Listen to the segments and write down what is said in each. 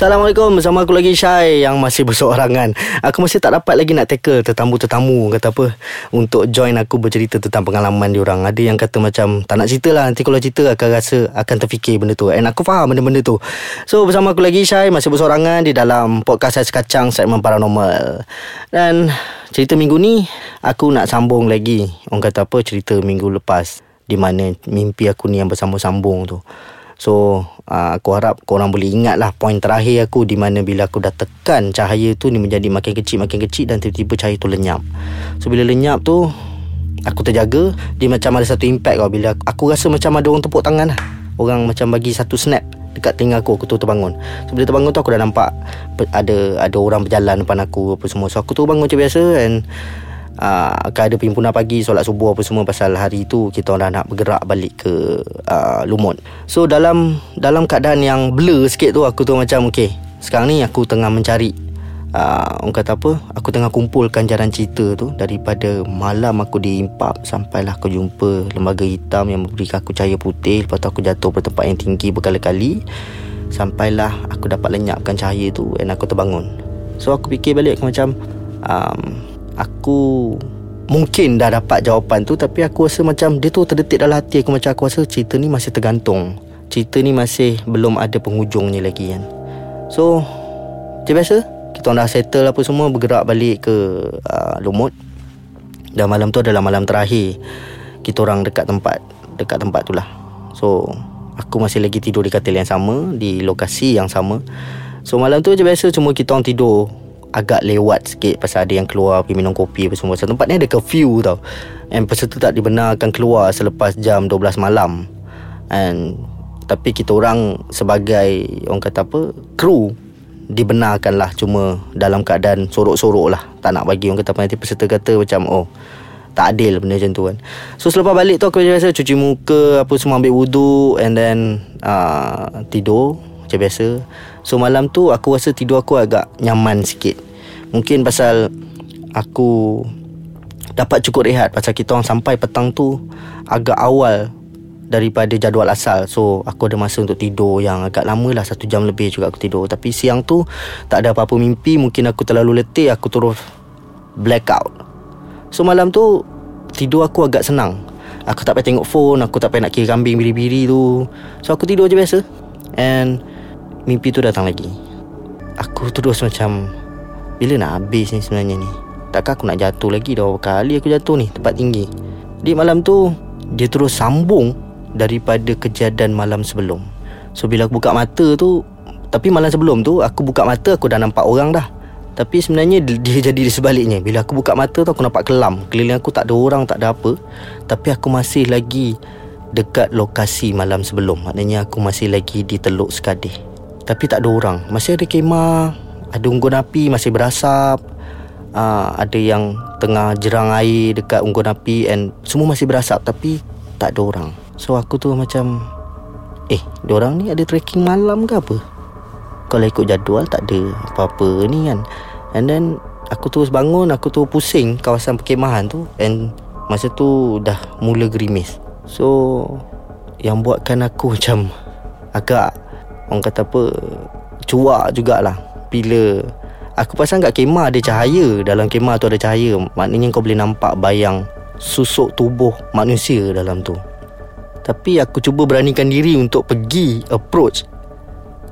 Assalamualaikum. Bersama aku lagi Syai Yang masih berseorangan Aku masih tak dapat lagi nak tackle Tetamu-tetamu Kata apa Untuk join aku bercerita Tentang pengalaman diorang. Ada yang kata macam Tak nak cerita lah Nanti kalau cerita Akan rasa Akan terfikir benda tu. And aku faham benda-benda tu. So bersama aku lagi Syai Masih berseorangan Di dalam podcast Ais Kacang Segmen Paranormal. Dan Cerita minggu ni Aku nak sambung lagi. Orang kata apa Cerita minggu lepas Di mana mimpi aku ni Yang bersambung-sambung tu So uh, aku harap korang boleh ingat lah Poin terakhir aku Di mana bila aku dah tekan cahaya tu ni Menjadi makin kecil makin kecil Dan tiba-tiba cahaya tu lenyap. So bila lenyap tu Aku terjaga. Dia macam ada satu impact kau Bila aku rasa macam ada orang tepuk tangan lah. Orang macam bagi satu snap Dekat telinga aku Aku tu terbangun. So bila terbangun tu aku dah nampak Ada ada orang berjalan depan aku Apa semua. So aku tu bangun macam biasa And uh, akan ada perhimpunan pagi solat subuh apa semua pasal hari tu kita orang dah nak bergerak balik ke uh, Lumut. So dalam dalam keadaan yang blur sikit tu aku tu macam okey. Sekarang ni aku tengah mencari uh, orang kata apa? Aku tengah kumpulkan jalan cerita tu daripada malam aku di Impap sampailah aku jumpa lembaga hitam yang memberikan aku cahaya putih lepas tu aku jatuh pada tempat yang tinggi berkali-kali sampailah aku dapat lenyapkan cahaya tu dan aku terbangun. So aku fikir balik aku macam um, aku mungkin dah dapat jawapan tu tapi aku rasa macam dia tu terdetik dalam hati aku macam aku rasa cerita ni masih tergantung. Cerita ni masih belum ada penghujungnya lagi kan. So, macam biasa, kita dah settle apa semua bergerak balik ke uh, Lumut. Dan malam tu adalah malam terakhir kita orang dekat tempat dekat tempat tu lah. So, aku masih lagi tidur di katil yang sama di lokasi yang sama. So malam tu je biasa cuma kita orang tidur agak lewat sikit pasal ada yang keluar pergi minum kopi apa semua. So tempat ni ada curfew tau. And peserta tak dibenarkan keluar selepas jam 12 malam. And tapi kita orang sebagai orang kata apa kru dibenarkan lah cuma dalam keadaan sorok-sorok lah tak nak bagi orang kata apa nanti peserta kata macam oh tak adil benda macam tu kan so selepas balik tu aku biasa cuci muka apa semua ambil wuduk and then uh, tidur macam biasa. So malam tu aku rasa tidur aku agak nyaman sikit. Mungkin pasal aku dapat cukup rehat Pasal kita orang sampai petang tu agak awal daripada jadual asal. So aku ada masa untuk tidur yang agak lama lah Satu jam lebih juga aku tidur. Tapi siang tu tak ada apa-apa mimpi Mungkin aku terlalu letih aku terus blackout. So malam tu tidur aku agak senang. Aku tak payah tengok phone Aku tak payah nak kira kambing biri-biri tu. So aku tidur je biasa. And Mimpi tu datang lagi. Aku terus macam Bila nak habis ni sebenarnya ni? Takkan aku nak jatuh lagi Dah kali aku jatuh ni Tempat tinggi? Di malam tu Dia terus sambung Daripada kejadian malam sebelum. So bila aku buka mata tu Tapi malam sebelum tu Aku buka mata Aku dah nampak orang dah. Tapi sebenarnya Dia jadi di sebaliknya. Bila aku buka mata tu Aku nampak kelam. Keliling aku tak ada orang Tak ada apa. Tapi aku masih lagi Dekat lokasi malam sebelum. Maknanya aku masih lagi Di Teluk Sekadih tapi tak ada orang. Masih ada kemah Ada unggun api Masih berasap uh, Ada yang Tengah jerang air Dekat unggun api And semua masih berasap Tapi Tak ada orang. So aku tu macam Eh orang ni ada trekking malam ke apa? Kalau ikut jadual Tak ada apa-apa ni kan. And then Aku terus bangun Aku tu pusing Kawasan perkemahan tu And Masa tu Dah mula gerimis. So Yang buatkan aku macam Agak Orang kata apa Cuak jugalah. Bila Aku pasang kat kemah ada cahaya Dalam kemah tu ada cahaya. Maknanya kau boleh nampak bayang Susuk tubuh manusia dalam tu. Tapi aku cuba beranikan diri Untuk pergi Approach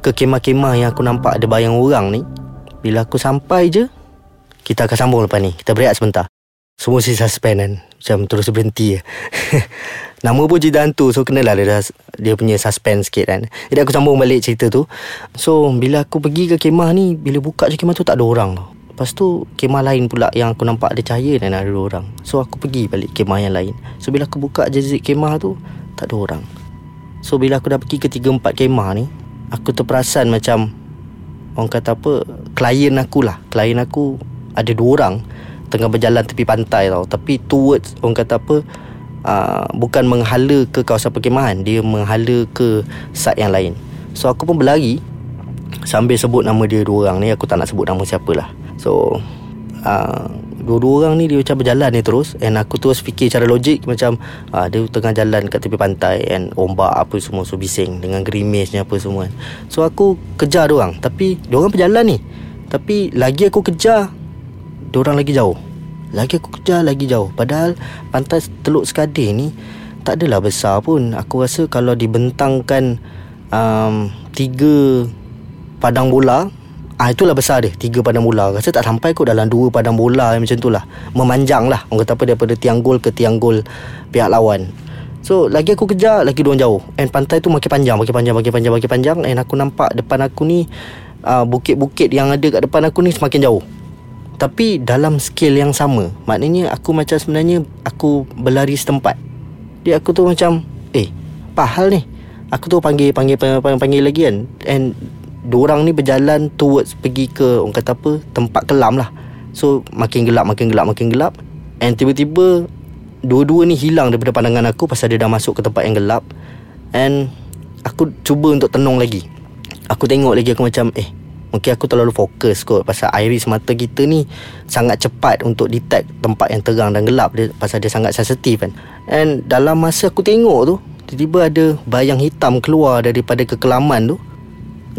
Ke kemah-kemah yang aku nampak Ada bayang orang ni. Bila aku sampai je Kita akan sambung lepas ni. Kita berehat sebentar. Semua si suspend kan Macam terus berhenti. Nama pun cerita hantu So kenalah dia dah Dia punya suspense sikit kan. Jadi aku sambung balik cerita tu. So bila aku pergi ke kemah ni Bila buka je kemah tu tak ada orang Lepas tu kemah lain pula Yang aku nampak ada cahaya dan ada orang. So aku pergi balik kemah yang lain. So bila aku buka jezik kemah tu Tak ada orang. So bila aku dah pergi ke 3-4 kemah ni Aku terperasan macam Orang kata apa Klien aku lah. Klien aku Ada dua orang Tengah berjalan tepi pantai tau. Tapi towards Orang kata apa uh, bukan menghala ke kawasan perkemahan dia menghala ke site yang lain. So aku pun berlari. Sambil sebut nama dia dua orang ni aku tak nak sebut nama siapa lah so uh, Dua-dua orang ni dia macam berjalan ni terus. And aku terus fikir cara logik Macam uh, Dia tengah jalan kat tepi pantai And ombak apa semua So bising Dengan gerimisnya apa semua. So aku kejar orang. Tapi orang berjalan ni. Tapi lagi aku kejar orang lagi jauh. Lagi aku kejar lagi jauh. Padahal Pantai Teluk Sekadir ni Tak adalah besar pun. Aku rasa kalau dibentangkan um, Tiga Padang bola Ah itulah besar dia Tiga padang bola. Rasa tak sampai kot dalam dua padang bola macam tu lah. Memanjang lah. Orang kata apa Daripada tiang gol ke tiang gol Pihak lawan. So lagi aku kejar Lagi diorang jauh. And pantai tu makin panjang Makin panjang Makin panjang Makin panjang. And aku nampak Depan aku ni uh, Bukit-bukit yang ada kat depan aku ni Semakin jauh Tapi dalam skill yang sama Maknanya aku macam sebenarnya Aku berlari setempat. Dia aku tu macam Eh apa hal ni? Aku tu panggil Panggil panggil, panggil, panggil lagi kan. And Diorang ni berjalan towards pergi ke orang kata apa tempat kelam lah. So makin gelap makin gelap makin gelap. And tiba-tiba dua-dua ni hilang daripada pandangan aku pasal dia dah masuk ke tempat yang gelap. And aku cuba untuk tenung lagi. Aku tengok lagi aku macam eh mungkin aku terlalu fokus kot pasal iris mata kita ni sangat cepat untuk detect tempat yang terang dan gelap dia pasal dia sangat sensitif kan. And dalam masa aku tengok tu tiba-tiba ada bayang hitam keluar daripada kekelaman tu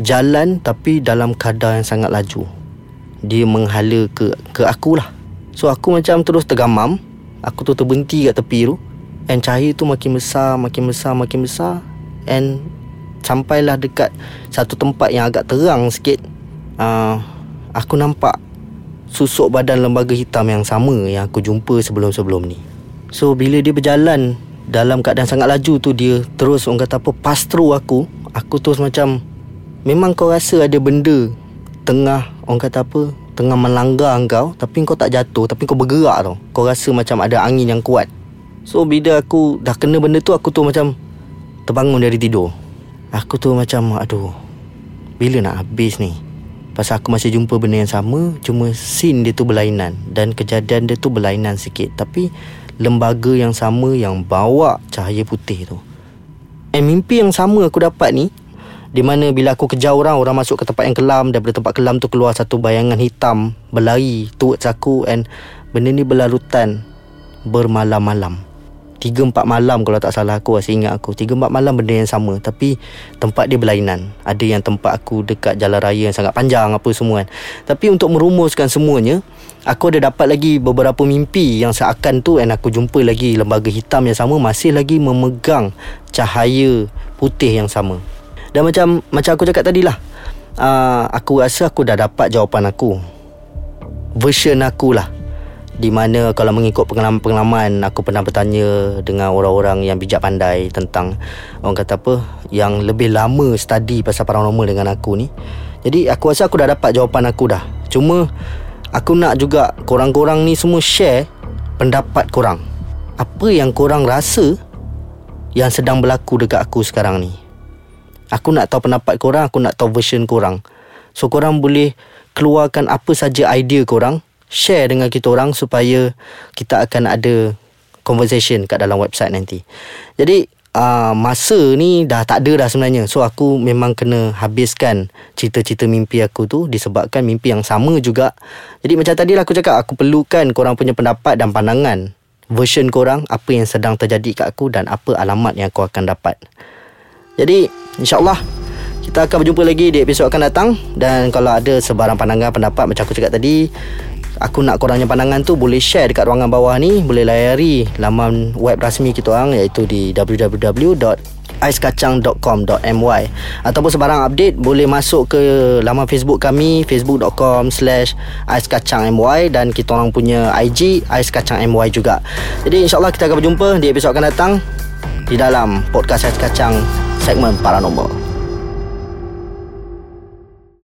jalan tapi dalam kadar yang sangat laju. Dia menghala ke ke aku lah. So aku macam terus tergamam. Aku tu terberhenti kat tepi tu. And cahaya tu makin besar, makin besar, makin besar. And sampailah dekat satu tempat yang agak terang sikit. Uh, aku nampak susuk badan lembaga hitam yang sama yang aku jumpa sebelum-sebelum ni. So bila dia berjalan dalam keadaan sangat laju tu dia terus orang kata apa pass through aku. Aku terus macam Memang kau rasa ada benda Tengah Orang kata apa Tengah melanggar kau Tapi kau tak jatuh Tapi kau bergerak tau Kau rasa macam ada angin yang kuat So bila aku Dah kena benda tu Aku tu macam Terbangun dari tidur Aku tu macam Aduh Bila nak habis ni Pasal aku masih jumpa benda yang sama Cuma scene dia tu berlainan Dan kejadian dia tu berlainan sikit. Tapi Lembaga yang sama Yang bawa cahaya putih tu. And mimpi yang sama aku dapat ni di mana bila aku kejar orang Orang masuk ke tempat yang kelam Daripada tempat kelam tu keluar satu bayangan hitam Berlari towards aku And benda ni berlarutan Bermalam-malam Tiga empat malam kalau tak salah aku Masih ingat aku. Tiga empat malam benda yang sama Tapi tempat dia berlainan. Ada yang tempat aku dekat jalan raya yang sangat panjang Apa semua kan. Tapi untuk merumuskan semuanya Aku ada dapat lagi beberapa mimpi yang seakan tu And aku jumpa lagi lembaga hitam yang sama Masih lagi memegang cahaya putih yang sama. Dan macam macam aku cakap tadi lah uh, Aku rasa aku dah dapat jawapan aku. Version aku lah di mana kalau mengikut pengalaman-pengalaman Aku pernah bertanya dengan orang-orang yang bijak pandai Tentang orang kata apa Yang lebih lama study pasal paranormal dengan aku ni. Jadi aku rasa aku dah dapat jawapan aku dah. Cuma aku nak juga korang-korang ni semua share pendapat korang. Apa yang korang rasa yang sedang berlaku dekat aku sekarang ni? Aku nak tahu pendapat korang Aku nak tahu version korang. So korang boleh Keluarkan apa saja idea korang Share dengan kita orang Supaya Kita akan ada Conversation Kat dalam website nanti. Jadi uh, Masa ni Dah tak ada dah sebenarnya. So aku memang kena Habiskan Cerita-cerita mimpi aku tu Disebabkan mimpi yang sama juga. Jadi macam tadi lah aku cakap Aku perlukan korang punya pendapat Dan pandangan Version korang Apa yang sedang terjadi kat aku Dan apa alamat yang kau akan dapat. Jadi InsyaAllah Kita akan berjumpa lagi Di episod akan datang. Dan kalau ada sebarang pandangan Pendapat macam aku cakap tadi Aku nak korangnya pandangan tu Boleh share dekat ruangan bawah ni. Boleh layari Laman web rasmi kita orang Iaitu di www aiskacang.com.my Ataupun sebarang update Boleh masuk ke laman Facebook kami Facebook.com slash aiskacangmy Dan kita orang punya IG aiskacangmy juga. Jadi insyaAllah kita akan berjumpa Di episod akan datang Di dalam podcast Ais Kacang segmen paranormal.